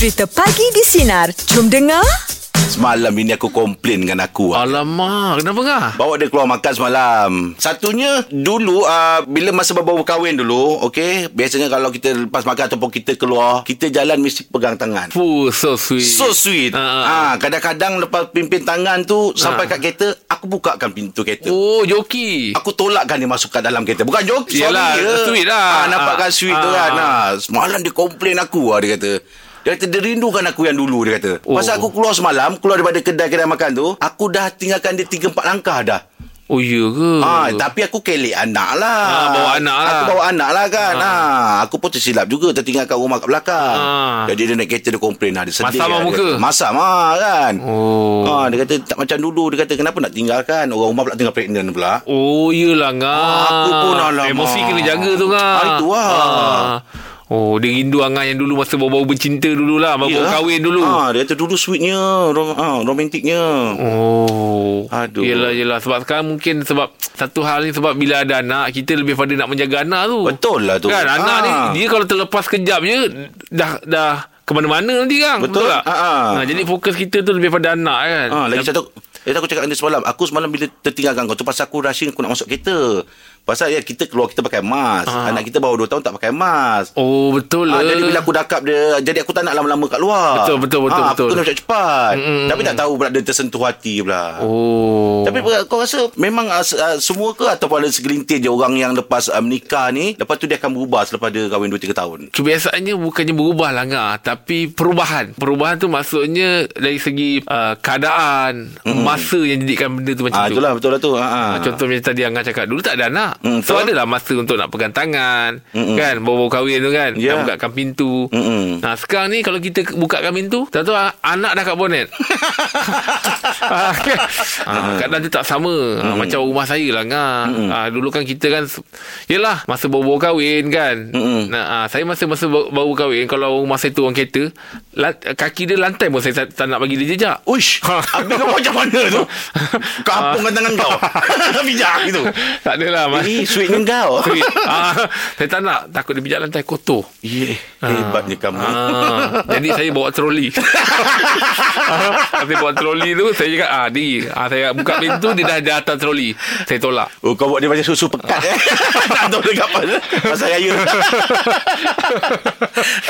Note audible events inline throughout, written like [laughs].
Cerita Pagi di Sinar. Jom dengar. Semalam ini aku komplain dengan aku. Ah. Alamak, kenapa ngah? Bawa dia keluar makan semalam. Satunya dulu uh, bila masa baru kahwin dulu, okey, biasanya kalau kita lepas makan ataupun kita keluar, kita jalan mesti pegang tangan. Fuh, so sweet. So sweet. Ah. Ah, kadang-kadang lepas pimpin tangan tu sampai kat kereta, aku bukakan pintu kereta. Oh, joki. Aku tolakkan dia masuk kat dalam kereta. Bukan joke. Yelah, sorry je. sweet lah. Ah, nampakkan Ah. sweet tu Ah. kan. Ah, semalam dia komplain aku lah, dia kata. Dia kata dia rindukan aku yang dulu dia kata. Oh. Pasal aku keluar semalam, keluar daripada kedai-kedai makan tu, aku dah tinggalkan dia 3 4 langkah dah. Oh, ya ke? Ah, tapi aku kelek anak lah. Ah, bawa anak lah. Aku bawa anak lah kan. Ah. aku pun tersilap juga tertinggalkan rumah kat belakang. Ah. Jadi dia naik kereta dia komplain lah. Dia sedih Masam lah, dia muka? Masam lah kan. Oh. Ah, dia kata tak macam dulu. Dia kata kenapa nak tinggalkan. Orang rumah pula tinggal pregnant pula. Oh, yelah ngah. Aku pun alamak. Emosi kena jaga tu ngah. Ah, itu lah. Oh, dia rindu Angah yang dulu masa baru-baru bercinta dululah. Baru Ya. kahwin dulu. Ah, dia kata dulu sweetnya, rom, ah, romantiknya. Oh. Aduh. Yelah, yelah. Sebab sekarang mungkin sebab satu hal ni sebab bila ada anak, kita lebih pada nak menjaga anak tu. Betul lah tu. Kan anak Ah. ni dia kalau terlepas kejap je dah dah ke mana-mana nanti kan. Betul. tak? Ah, ah. Ha, jadi fokus kita tu lebih pada anak kan. Ah, lagi satu Itu aku cakap dengan dia semalam Aku semalam bila tertinggalkan kau tu Pasal aku rushing aku nak masuk kereta Pasal ya kita keluar kita pakai mask Ah. Anak kita baru 2 tahun tak pakai mask Oh betul Ah, lah. jadi bila aku dakap dia Jadi aku tak nak lama-lama kat luar Betul, betul, betul, ah, betul. Aku kena cepat-cepat Mm-mm. Tapi tak tahu pula Dia tersentuh hati pula Oh. Tapi kau rasa Memang uh, uh, semua ke Ataupun ada segelintir je Orang yang lepas uh, menikah ni Lepas tu dia akan berubah Selepas dia kahwin 2-3 tahun Kebiasaannya bukannya berubah lah Ngah, Tapi perubahan Perubahan tu maksudnya Dari segi uh, keadaan Masa yang jadikan benda tu macam Ah, tu itulah betul lah tu. Ha, ha. Ah, Contoh macam tadi Angah cakap Dulu tak ada anak Mm, So betul. adalah masa untuk nak pegang tangan Mm-mm. Kan Baru-baru kahwin tu kan Ya. Nak bukakan pintu Mm-mm. Nah sekarang ni Kalau kita bukakan pintu tahu ah, anak dah kat bonet [laughs] [laughs] ah, kan? ah, Kadang dia tak sama ah, Macam rumah saya lah ah, Dulu kan kita kan Yelah Masa baru-baru kahwin kan nah, ah, Saya masa-masa baru kahwin Kalau rumah saya tu orang kereta la- Kaki dia lantai pun Saya tak, tak nak bagi dia jejak Uish, habis kau macam mana tu? [laughs] Kau apungkan tangan kau. Bijak gitu. Tak adalah mas. Ini sweetnya kau. [laughs] Sweet. ah, saya tak nak Takut dia pijak lantai kotor Yeah, hebatnya kamu. Ah, jadi saya bawa troli. [laughs] Ah, saya bawa troli tu saya cakap ah di ah, saya buka pintu dia dah di atas troli. Saya tolak. Oh, kau buat dia macam susu pekat eh. [laughs] tak tahu dekat mana. Pasal raya.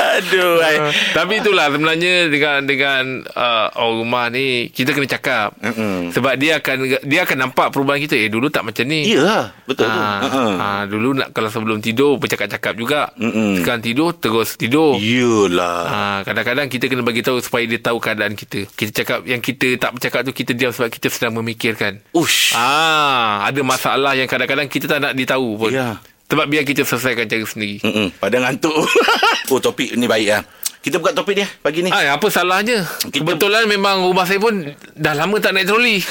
Aduh. ai. Tapi itulah sebenarnya dengan dengan uh, orang rumah ni kita kena cakap. Mm-mm. Sebab dia akan dia akan nampak perubahan kita. Eh dulu tak macam ni. Ya, betul tu. Ah, Ha-ha. ah, dulu nak kalau sebelum tidur bercakap-cakap juga. Mm-mm. Sekarang tidur terus tidur. Yelah. Ha, kadang-kadang kita kena bagi tahu supaya dia tahu keadaan kita. Kita cakap yang kita tak bercakap tu kita diam sebab kita sedang memikirkan. Ush. Ah, ada masalah yang kadang-kadang kita tak nak ditahu pun. Ya. Sebab biar kita selesaikan cara sendiri. Mm-mm. Pada ngantuk. [laughs] oh, topik ni baik lah. Kita buka topik dia pagi ni. Ah, apa salahnya? Kita- Kebetulan memang rumah saya pun dah lama tak naik troli. [laughs]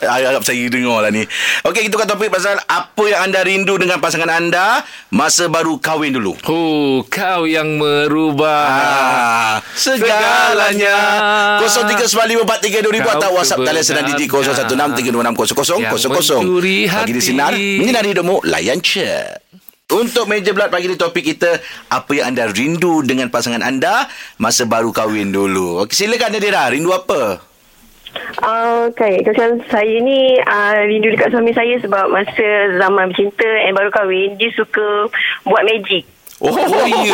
Harap saya dengar lah ni Okey kita buka topik pasal Apa yang anda rindu dengan pasangan anda Masa baru kahwin dulu oh, kau yang merubah. Ah, segalanya. 0395432000 Kau atau WhatsApp talian senang Didi 0163260000. Yang mencuri Pagi di hati. sinar, menyinari hidupmu, layan cek. Untuk meja bulat pagi ni topik kita Apa yang anda rindu dengan pasangan anda Masa baru kahwin dulu Okey silakan Nadira Rindu apa? Uh, okay, macam saya ni uh, rindu dekat suami saya sebab masa zaman bercinta and baru kahwin, dia suka buat magic. Oh, [laughs] oh ya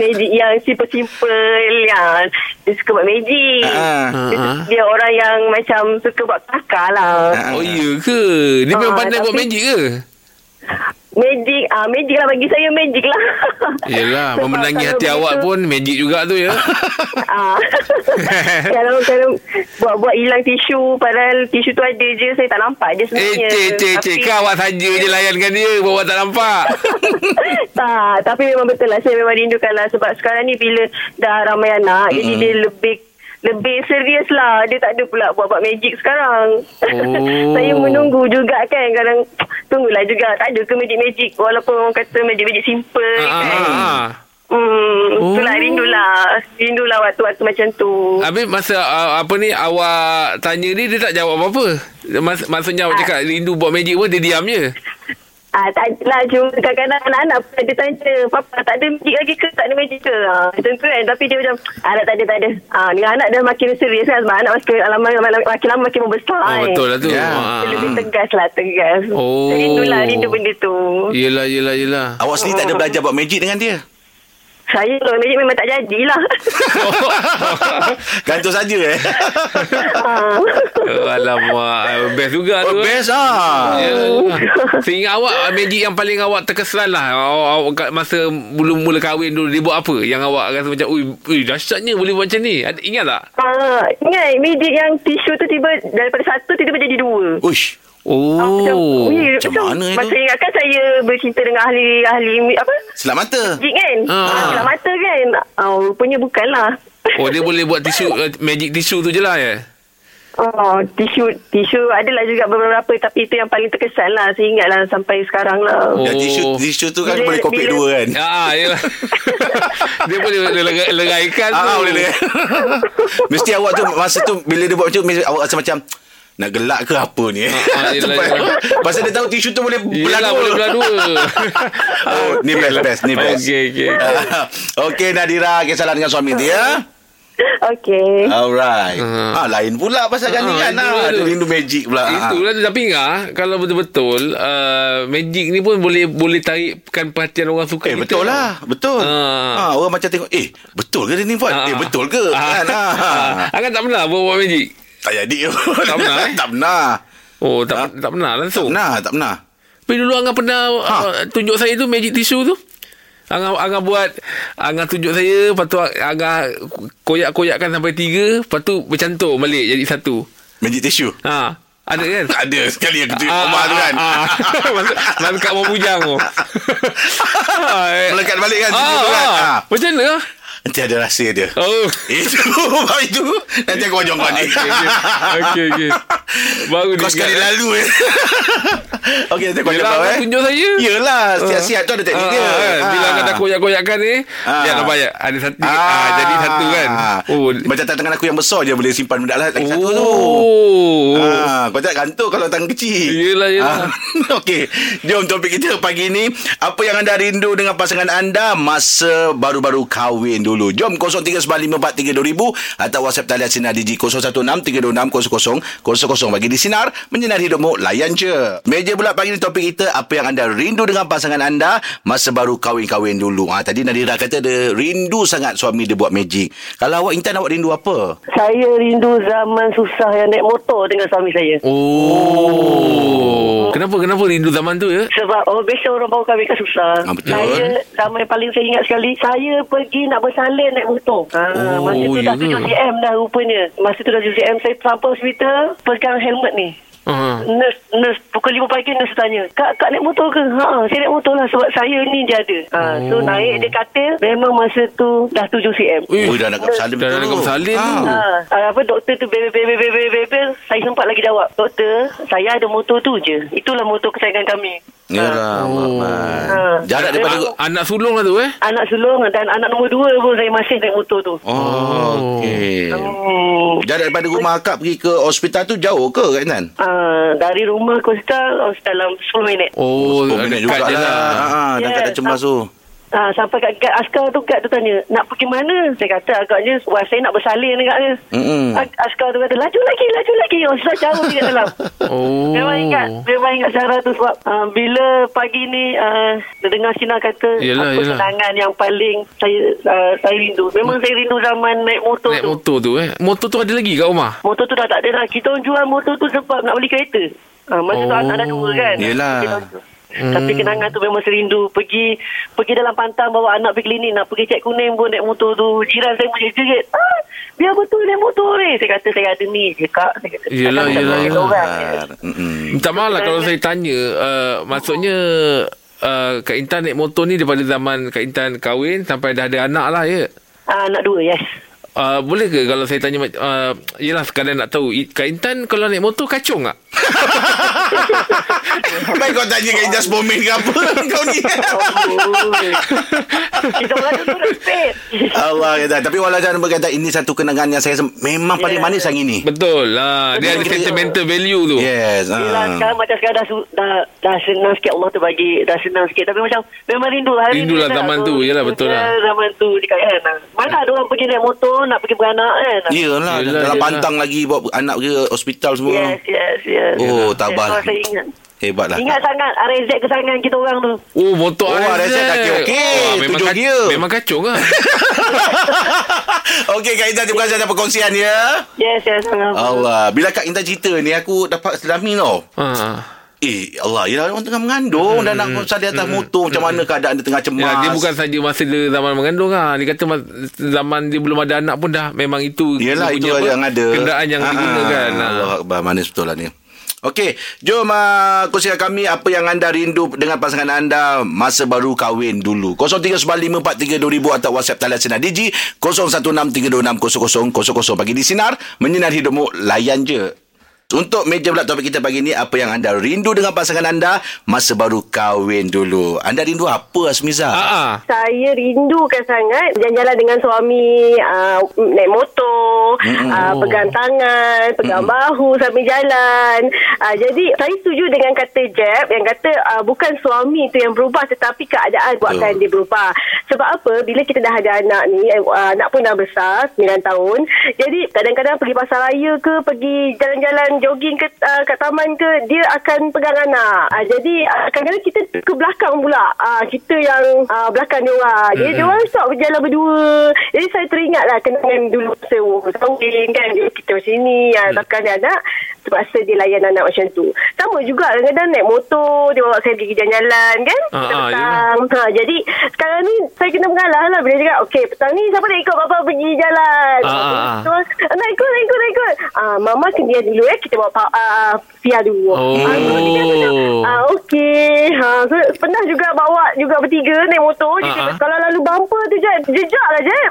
magic yang simple-simple yang dia suka buat magic. Ah. Dia, Ah. dia orang yang macam suka buat kelakar lah. Ah. Oh ya ke? Dia memang Ah, pandai buat tapi- magic ke? Magic, ah magic lah bagi saya magic lah. [laughs] Sebab memenangi hati begitu- awak pun magic juga tu ya. [laughs] Ah. [laughs] kalau kalau buat-buat hilang tisu padahal tisu tu ada je saya tak nampak je Eh, sebenarnya. cik, cik, cik. Kau awak saja je layankan dia. Bawa tak nampak. tak, tapi memang betul lah. Saya memang rindukan lah. Sebab sekarang ni bila dah ramai anak, mm-hmm. jadi dia lebih lebih serius lah. Dia tak ada pula buat-buat magic sekarang. Oh. [laughs] saya menunggu juga kan. Kadang tunggulah juga. Tak ada ke magic-magic. Walaupun orang kata magic-magic simple Ah, kan. ah, ah. Hmm, Oh. itulah rindulah. Rindulah waktu-waktu macam tu. Habis masa uh, apa ni awak tanya ni dia tak jawab apa-apa. Mas, maksudnya awak cakap rindu buat magic pun dia diam je. Ah, tak adalah cuma kadang-kadang anak-anak pun dia tanya Papa tak ada magic lagi ke Tak ada magic ke ah, Macam tu kan Tapi dia macam ah, tak ada tak ada ah, Dengan anak dah makin serius kan Sebab anak makin, lama, makin lama makin membesar Oh, kan. betul lah tu. Ya. Ah. Lebih tegas lah Tegas Oh. Rindulah rindu benda tu Yelah, yelah, yelah. Awak sendiri tak ada belajar buat magic dengan dia? Saya kalau magic memang tak jadilah [laughs] Gantung saja eh. Oh, alamak. Best juga tu. Oh, eh. best ah. Ya. Seingat awak Magic yang paling awak terkesan lah awak, awak masa belum mula kahwin dulu Dia buat apa Yang awak rasa macam Ui, ui dahsyatnya boleh buat macam ni Ada- Ingat tak Ah, ingat magic yang tisu tu tiba daripada satu tiba-tiba jadi dua. Uish. Oh Macam, ui, macam mana itu? Masa ingatkan saya bercinta dengan ahli-ahli apa? Selap mata. Magic kan? Ah. Ah. Gelap mata kan? Oh, rupanya bukanlah. Oh dia boleh buat tisu uh, Magic tisu tu je lah ya Oh, tisu tisu adalah juga beberapa tapi itu yang paling terkesan lah. Saya ingatlah sampai sekarang lah. Oh. Dan tisu, tisu tu kan Bila- boleh kopek bila- dua kan? Ya, ah, yelah. [laughs] dia boleh lega, legaikan tu. Ah, boleh boleh. [laughs] Mesti awak tu masa tu bila dia buat macam tu awak rasa macam nak gelak ke apa ni? ah, [laughs] yelah, yelah. Pasal dia tahu tisu tu boleh belah dua. boleh belah [laughs] dua. oh, ni best best ni best. Okey, okey. Okey [laughs] Nadira kisahlah dengan suami dia. Okey. Alright. Ah. Ah lain pula pasal kan ni Ah, kan. Ah, Ada tu. rindu magic pula. Ah. Itulah tu. Tapi ingat Kalau betul-betul uh, Magic ni pun Boleh boleh tarikkan Perhatian orang suka Eh kita. betul lah Betul Ah. ha, Orang macam tengok Eh betul ke dia ni buat Ah. Eh betul ke Ah. kan ha. Angkat tak pernah buat, buat magic Tak jadi Tak [laughs] pernah, eh? Tak pernah Oh tak, Ah. tak pernah Tak langsung pernah Tak pernah Tapi dulu Angah pernah Ha. uh, Tunjuk saya tu Magic tisu tu Angah, Angah buat Angah tunjuk saya Lepas tu Angah Koyak-koyakkan sampai tiga Lepas tu bercantum balik Jadi satu Magic tissue Ha Ada kan Tak [laughs] ada Sekali tunjuk Ah, Omar tu kan ah, ah. Masa- Masa kat mau bujang tu [laughs] Ah, eh. Melekat balik kan Ah, tissue tu kan ah. ha. Macam mana Nanti ada rahsia dia Oh Itu Bab itu Nanti aku wajong kau ni Okey, okey. Okey, okey. Baru Kau sekali ingat. lalu eh [laughs] Okey nanti aku Yelah, kau eh tunjuk saya Yelah Siap-siap tu ada teknik Ah, dia ah, kan? Bila Ah. Angah dah koyak-koyakkan ni Ah. Dia nampak ya Ada satu ah. Jadi satu kan Oh. Macam tangan aku yang besar je boleh simpan benda lah lagi satu tu. Oh Ah, kau tak gantung kalau tangan kecil. Yelah, yelah. Ah, [laughs] Okey, jom topik kita pagi ni. Apa yang anda rindu dengan pasangan anda masa baru-baru kahwin dulu? Jom 0395432000 atau WhatsApp talian Sinar Digi 0163260000 bagi di Sinar menyinar hidupmu layan je. Meja bulat pagi ni topik kita apa yang anda rindu dengan pasangan anda masa baru kahwin-kahwin dulu. Ah tadi Nadira kata dia rindu sangat suami dia buat magic. Kalau awak Intan awak rindu apa? Saya rindu zaman susah yang naik motor dengan suami saya. Oh Kenapa kenapa rindu zaman tu ya Sebab oh biasa orang baru kahwin kan susah. Ah, betul. Saya zaman yang paling saya ingat sekali, saya pergi nak bersalin naik motor. Ha, Oh, masa tu ya dah ke? 7 cm dah rupanya. Masa tu dah 7 cm saya sampai hospital pegang helmet ni. Ah. Nurse, nurse pukul 5 pagi nurse tanya Kak, kak naik motor ke? Ha, saya naik motor lah sebab saya ni je ada ha, So Oh. naik dia katil Memang masa tu dah 7 cm Ui, Oh, dah nak bersalin Dah nak bersalin tu. Ah. Ha, apa doktor tu bebe bebe bebe bebe saya sempat lagi jawab doktor saya ada motor tu je itulah motor kesayangan kami Yalah, Oh. Mak. Jarak daripada... Ah, Anak sulung lah tu eh anak sulung dan anak nombor dua pun saya masih naik motor tu Oh, okey. hmm. Jarak daripada rumah akak pergi ke hospital tu jauh ke Kak Intan? Uh, dari rumah ke hospital oh, dalam 10 minit Oh 10 minit jugalah. lah Ha, dan Ya, kat dah cemas tu. Ah, sampai kat, kat askar tu kat tu tanya nak pergi mana? Saya kata agaknya wife saya nak bersalin agaknya Mm-mm. Ak- askar tu kata laju lagi laju lagi. Oh susah jauh di kat dalam. [laughs] Oh. Memang ingat Memang ingat cara tu Sebab uh, Bila pagi ni uh, Dengar Sina kata Yelah, Apa yelah. kenangan yang paling Saya uh, saya rindu? Memang saya rindu zaman Naik motor Naik tu. motor tu eh? Motor tu ada lagi kat rumah? Motor tu dah tak ada dah. Kita jual motor tu Sebab nak beli kereta. Uh, Masa tu Oh. anak dah dua kan? Yelah. Kita jual. Tapi kenangan tu memang serindu Pergi Pergi dalam pantang Bawa anak pergi klinik Nak pergi cek kuning pun Naik motor tu Jiran saya pun jerit ah, Biar betul naik motor ni Saya kata saya ada ni je kak Saya kata, Yelah, "Takkan yelah, yelah. boleh orang." Mm-mm. Minta maaf lah kalau saya tanya uh, Maksudnya uh, Kak Intan naik motor ni Daripada zaman Kak Intan kahwin Sampai dah ada anak lah ya Ah, Anak dua yes Uh, boleh ke kalau saya tanya uh, Yelah sekadar nak tahu Kak Intan kalau naik motor kacung tak? [laughs] Baik kau tanya kat Ijas Momen ke apa [laughs] Kau ni Oi. Kita orang tu respect. Allah kata Tapi walau jangan berkata Ini satu kenangan yang saya rasa Memang paling Ya. manis yang ini Betul lah. Dia ada sentimental value tu. Yes Yelah, ah. sekarang macam sekarang dah, dah, dah senang sikit Allah tu bagi dah senang sikit tapi macam memang rindu lah Rindu lah zaman tu. Yelah, betul lah. Ya, zaman tu dekat kan mana ada orang pergi naik motor nak pergi beranak kan Yelah, Yelah, Dalam yelah. pantang lagi Bawa anak ke hospital semua yes yes yes Oh, Yes, tabah. oh, saya ingat Hebat lah ingat sangat RZ kesangan kita orang tu Oh, motor Oh, RZ. RZ dah okey-okey. Oh, memang, Tujuh kac- gear. memang kacau [laughs] kan? Okey Kak Intan Terima kasih atas perkongsian ya yes yes Allah Bila Kak Intan cerita ni Aku dapat selami tau ha. Eh Allah Yelah orang tengah mengandung Dan nak pasal di atas motor Macam mana keadaan dia tengah cemas Ya, dia bukan saja masa dia zaman mengandung lah. Dia kata zaman dia belum ada anak pun dah memang itu Yelah dia itu apa, yang ada Kenderaan yang Ah, digunakan. ah, Ah. Allah Akbar Manis betul lah ni Okey, jom uh, kongsikan kami apa yang anda rindu dengan pasangan anda masa baru kahwin dulu. 0395432000 atau WhatsApp talian Sinar Digi 0163260000 pagi di Sinar menyinar hidupmu layan je. Untuk meja pula topik kita pagi ni Apa yang anda rindu dengan pasangan anda Masa baru kahwin dulu Anda rindu apa Asmiza? Ah, ah. Saya rindukan sangat jalan-jalan dengan suami, uh, naik motor, uh, pegang tangan, pegang bahu sambil jalan. Uh, jadi saya setuju dengan kata Jeb yang kata uh, bukan suami tu yang berubah tetapi keadaan buatkan dia berubah. Sebab apa? Bila kita dah ada anak ni, uh, anak pun dah besar, 9 tahun. Jadi kadang-kadang pergi pasar raya ke, pergi jalan-jalan jogging ke uh, kat taman ke, dia akan pegang anak. Uh, jadi uh, kadang-kadang kita ke belakang pula. Uh, kita yang uh, belakang dia orang. Jadi dia orang stop berjalan berdua. Jadi saya teringat lah kenangan dulu masa kahwin kan. Kita macam ni. Uh, Takkan dia anak terpaksa dia layan anak macam tu. Sama juga kadang-kadang naik motor, dia bawa saya pergi jalan-jalan kan. Ah, petang. Ha, jadi sekarang ni saya kena mengalah lah bila cakap, okey petang ni siapa nak ikut bapa pergi jalan. Ah, ah, ah. So, nak ikut, nak ikut, nak ikut. Ah, mama kena dulu eh. Kita bawa pa, ah, Fia dulu. Oh. Ah, so dia kata macam, ah, okey. Ha, so, pernah juga bawa juga bertiga naik motor. Dia Ah, kata, ah. kalau lalu bumper tu je, jejak lah je. [laughs]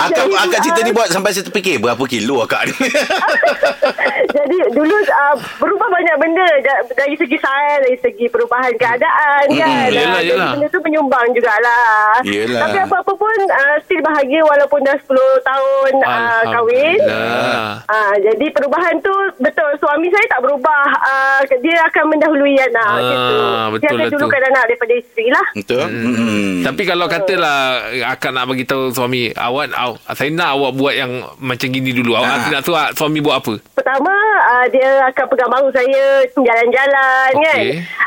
Akak, Jadi, akak cerita ah, ni buat sampai saya terfikir Berapa kilo akak ni [laughs] Jadi dulu uh, berubah banyak benda da- dari segi sains, dari segi perubahan keadaan Mm, kan. yelah, Ah, jadi yelah. benda tu menyumbang jugalah. Yelah. Tapi apa-apa pun uh, still bahagia walaupun dah 10 tahun uh, kahwin. Alhamdulillah. Ah, jadi perubahan tu betul suami saya tak berubah uh, dia akan mendahului anak Ah, gitu. betul dia akan lah dulukan anak daripada isteri lah. Betul hmm. Tapi kalau katalah akak nak bagi tahu suami awak aw, saya nak awak buat yang macam gini dulu. Awak Ah. nak tahu ah, suami buat apa? Pertama uh, dia akan pegang bahu saya jalan-jalan Okey. kan.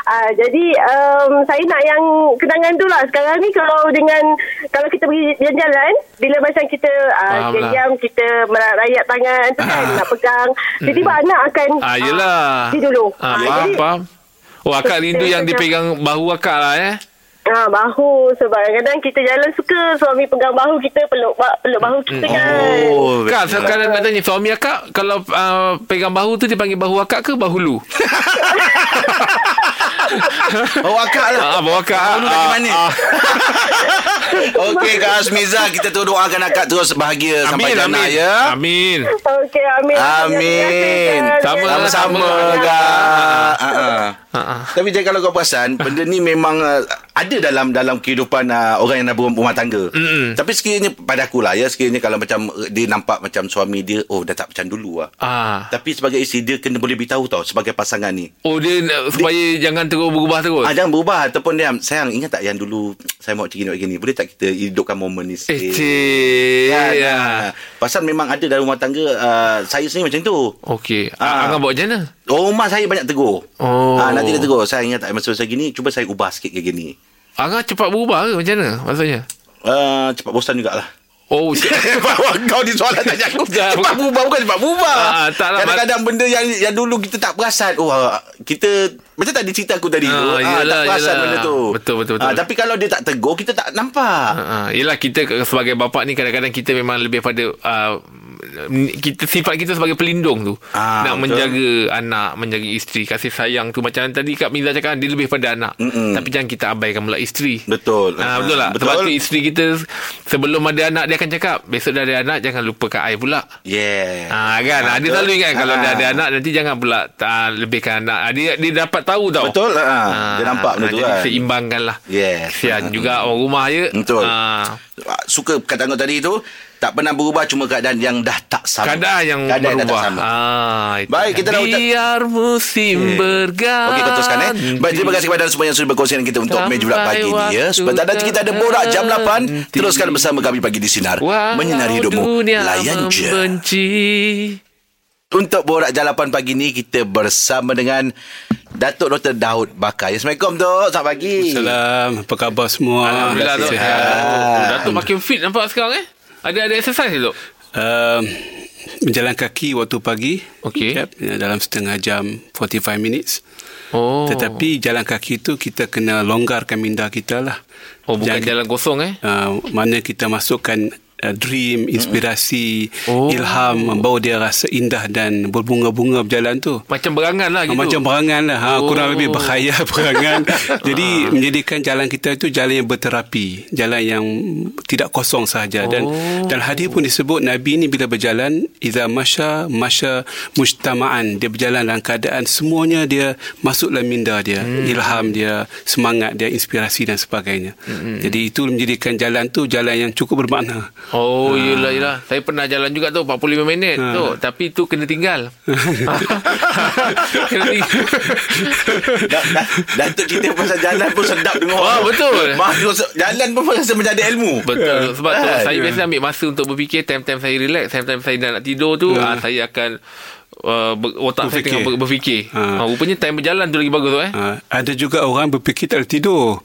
Uh, jadi um, saya nak yang kenangan tu lah. Sekarang ni kalau dengan kalau kita pergi jalan-jalan bila macam kita uh, Faham lah. Diam kita merayap tangan tu kan Ah. nak pegang. Tiba-tiba anak akan Ah yelah. dia dulu. Ah, Ah, faham, jadi- faham. Oh akak rindu yang dipegang bahu akak lah eh. Ah bahu sebab kadang-kadang kita jalan suka suami pegang bahu kita peluk peluk bahu kita kan. Oh Kak sekarang nak tanya suami akak kalau uh, pegang bahu tu dia panggil bahu akak ke bahu lu? [laughs] Oh akak lah Ah bahu akak. Bahu lu lagi Ah, manis. ah. [laughs] Okey Kak Asmiza Kita tu doakan akak terus bahagia Sampai Amin jannah amin. ya Amin. Okey amin. Amin Sama, Sama-sama sama. Kak ah. Ha ah. Tapi Jay kalau kau perasan Benda ni memang uh, Ada dalam dalam kehidupan uh, Orang yang dah berumah tangga Mm-mm. Tapi sekiranya Pada aku lah ya Sekiranya kalau macam uh, Dia nampak macam suami dia Oh dah tak macam dulu lah Ah. Tapi sebagai isteri Dia kena boleh beritahu tau Sebagai pasangan ni Oh dia nak- supaya jangan terus berubah terus. Ah, jangan berubah Ataupun dia Sayang ingat tak yang dulu Saya mau macam gini macam gini Boleh tak kita hidupkan momen ni Eh, sikit cik. Kan, Ya. ah. Pasal memang ada dalam rumah tangga uh, Saya sendiri macam tu Okey. Ah. Angah buat macam mana? Oh, rumah saya banyak tegur Oh. ah, Nanti dia tegur Saya ingat tak masa-masa gini Cuba saya ubah sikit kayak gini. Angah cepat berubah ke? Macam mana maksudnya? uh, Cepat bosan jugalah. Oh, [laughs] si- Kau di soalan tanya aku [laughs] Cepat berubah Bukan cepat berubah. Ah, tak lah, Kadang-kadang benda yang yang dulu kita tak perasan Oh ah, kita Macam tadi cerita aku tadi Ah, tu yelah, Tak perasan yelah. benda tu. Betul, betul, betul. Ah, Tapi kalau dia tak tegur Kita tak nampak. Ha, yelah kita ke- sebagai bapa ni kadang-kadang kita memang lebih pada uh, kita sifat kita sebagai pelindung tu. Ah, nak betul. menjaga anak, menjaga isteri, kasih sayang tu macam tadi Kak Miza cakap dia lebih pada anak. Mm-mm. Tapi jangan kita abaikan pula isteri. Betul. Ha, betul tak? Betul. Sebab tu isteri kita sebelum ada anak dia akan cakap, besok dah ada anak jangan lupakan I pula. Yeah. Ha, kan? Ha, dia betul. selalu ingat kalau Ah. dah ada anak nanti jangan pula uh, lebihkan anak. Ha, dia dia dapat tahu tau. Betul. Ha. Dia nampak benda tu jadi kan. seimbangkan lah. Yes. Kesian juga orang rumah je. Betul. Ha, Suka kata Angah tadi tu tak pernah berubah cuma keadaan yang dah tak sama. Keadaan yang keadaan dah tak berubah. sama. Ah, itu Baik, kita dah ucap- Biar musim Yeah. berganti. Okey, kau teruskan eh. Baik, terima kasih kepada semua yang sudah berkongsi dengan kita untuk Sampai meja bulat pagi ni ya. Sebentar nanti kita ada borak jam 8. terhenti. Teruskan bersama kami pagi di sinar. Walau Menyinari hidupmu. Layan je. membenci. Untuk borak jalapan pagi ni kita bersama dengan Datuk Dr. Daud Bakar. Assalamualaikum Dok. Selamat pagi. Salam, apa khabar semua? Alhamdulillah. Datuk makin fit nampak sekarang eh. Ada ada exercise tu. Um, berjalan kaki waktu pagi. Okey. Yep, dalam setengah jam, 45 minutes. Oh. Tetapi jalan kaki tu kita kena longgarkan minda kita lah. oh bukan Jangan- jalan kosong eh. Uh, mana kita masukkan uh, dream, inspirasi, Oh. ilham, membawa dia rasa indah dan berbunga-bunga berjalan tu. Macam berangan lah gitu. Macam berangan lah ha, Oh. Kurang lebih berkhayal [laughs] berangan Jadi menjadikan jalan kita itu Jalan yang berterapi Jalan yang tidak kosong sahaja Dan Oh. dan hadis pun disebut Nabi ni bila berjalan Iza masya Masya mujtama'an Dia berjalan dalam keadaan Semuanya dia Masuk dalam minda dia Hmm. Ilham dia Semangat dia Inspirasi dan sebagainya Hmm. Jadi itu menjadikan jalan tu Jalan yang cukup bermakna Oh, yelah, yelah. Saya pernah jalan juga tu 45 minit Ha. tu. Tapi tu kena tinggal. [laughs] kena tinggal. Da- da- Datuk cerita pasal jalan pun sedap dengar. Wah, betul. Masuk jalan pun rasa macam ada ilmu. Betul. Sebab tu Ah, saya ya. biasa ambil masa untuk berfikir time-time saya relax, time-time saya dah nak tidur tu, ah, saya akan uh, ber, otak saya Berfikir. tengah ber, berfikir. Ha. Ah, rupanya time berjalan tu lagi bagus tu eh. Ha, ada juga orang berfikir tak tidur.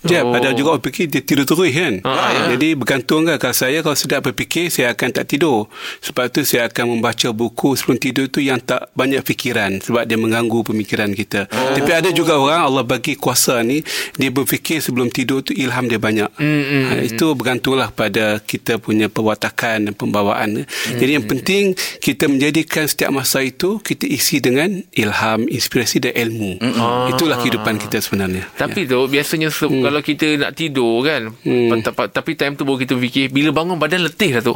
Jeb, Oh. ada juga orang fikir dia tidur terus kan. Ah, ya. Jadi bergantung kan. Kalau saya kalau sedap berfikir, saya akan tak tidur. Sebab tu saya akan membaca buku sebelum tidur tu yang tak banyak fikiran. Sebab dia mengganggu pemikiran kita. Oh. Tapi ada juga orang Allah bagi kuasa ni, dia berfikir sebelum tidur tu ilham dia banyak. Hmm, ha, itu bergantunglah pada kita punya perwatakan dan pembawaan. Hmm, Jadi yang penting kita menjadikan setiap masa itu kita isi dengan ilham, inspirasi dan ilmu. Itulah kehidupan kita sebenarnya. Tapi tu biasanya se- kalau kita nak tidur kan, Hmm. tapi, tapi time tu baru kita fikir bila bangun badan letih lah tu.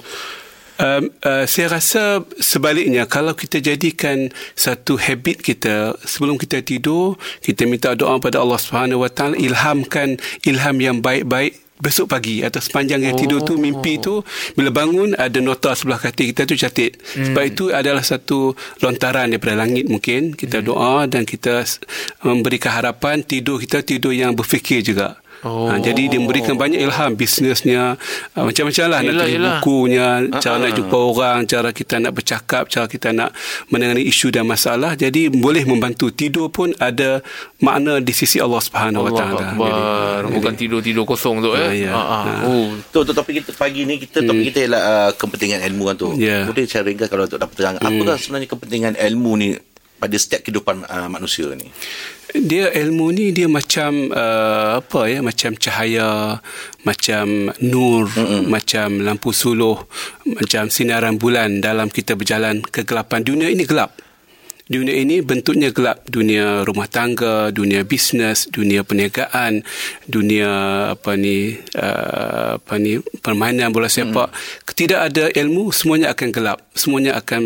Um, uh, saya rasa sebaliknya kalau kita jadikan satu habit kita sebelum kita tidur kita minta doa pada Allah Subhanahu Wa Taala ilhamkan ilham yang baik-baik besok pagi atau sepanjang yang tidur tu mimpi tu bila bangun ada nota sebelah katil kita tu catat sebab itu adalah satu lontaran daripada langit mungkin. Kita doa dan kita memberikan harapan tidur kita tidur yang berfikir juga Oh. Ha, jadi dia memberikan banyak ilham bisnesnya uh, macam-macam lah nak Yelah, tulis yelah. bukunya cara nak jumpa orang cara kita nak bercakap cara kita nak menangani isu dan masalah jadi boleh membantu tidur pun ada makna di sisi Allah Subhanahu Wa Allah Taala. Bukan tidur-tidur kosong tu eh. Ya. Ah, ah. Ah. Oh. Tu, tu topik kita pagi ni kita topik kita ialah uh, kepentingan ilmu kan tu. Ya. Boleh saya ringkas kalau untuk dapat terang. Apakah sebenarnya kepentingan ilmu ni pada setiap kehidupan uh, manusia ni? Dia ilmu ni dia macam uh, apa ya macam cahaya macam nur Mm-mm. macam lampu suluh macam sinaran bulan dalam kita berjalan kegelapan dunia ini gelap Dunia ini bentuknya gelap. Dunia rumah tangga, dunia bisnes, dunia perniagaan, dunia apa ni uh, apa ni permainan bola sepak. Mm. Tidak ada ilmu, semuanya akan gelap. Semuanya akan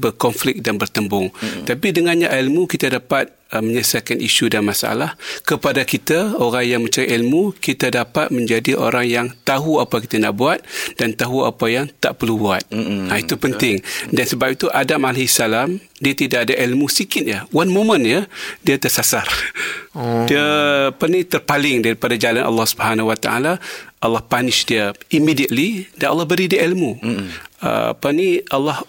berkonflik dan bertembung. Mm. Tapi dengannya ilmu kita dapat uh, menyelesaikan isu dan masalah. Kepada kita orang yang mencari ilmu kita dapat menjadi orang yang tahu apa kita nak buat dan tahu apa yang tak perlu buat. Mm-mm. ha, itu penting. Dan sebab itu Adam AS dia tidak ada ilmu sikit ya. One moment ya dia tersasar. Oh. dia apa ni terpaling daripada jalan Allah Subhanahu Wa Taala. Allah punish dia immediately dan Allah beri dia ilmu. Uh, apa ni Allah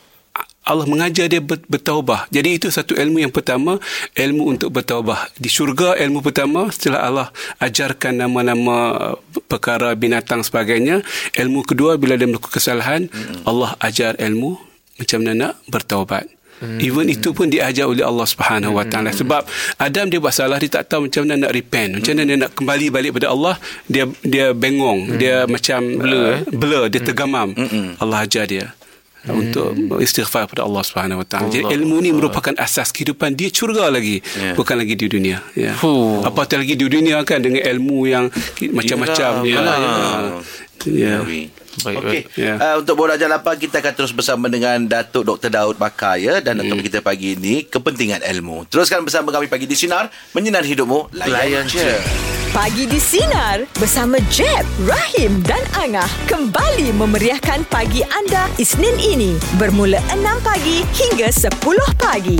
Allah mengajar dia ber- bertaubah. Jadi itu satu ilmu yang pertama, ilmu untuk bertaubah. Di syurga ilmu pertama setelah Allah ajarkan nama-nama perkara binatang sebagainya, ilmu kedua bila dia melakukan kesalahan, Allah ajar ilmu macam mana nak bertaubat. Even itu pun diajar oleh Allah Subhanahu Wa Taala. Sebab Adam dia buat salah dia tak tahu macam mana nak repent. Macam mana dia nak kembali balik pada Allah dia dia bengong. Dia macam blur uh, blur dia tergamam. Allah ajar dia untuk istighfar kepada Allah Subhanahu Wa Taala. Jadi ilmu ni merupakan asas kehidupan dia curga lagi, Ya. bukan lagi di dunia. Ya. Fuh. Apatah lagi di dunia kan dengan ilmu yang ki- macam-macam. Ya. Yelah, Baik, Okey. Ya. Uh, untuk bola jalan lapang kita akan terus bersama dengan Datuk Dr. Daud Bakar ya dan Hmm. topik kita pagi ini kepentingan ilmu. Teruskan bersama kami pagi di sinar menyinar hidupmu layan, Layan je. je. Pagi di Sinar bersama Jeb, Rahim dan Angah kembali memeriahkan pagi anda Isnin ini bermula 6 pagi hingga 10 pagi.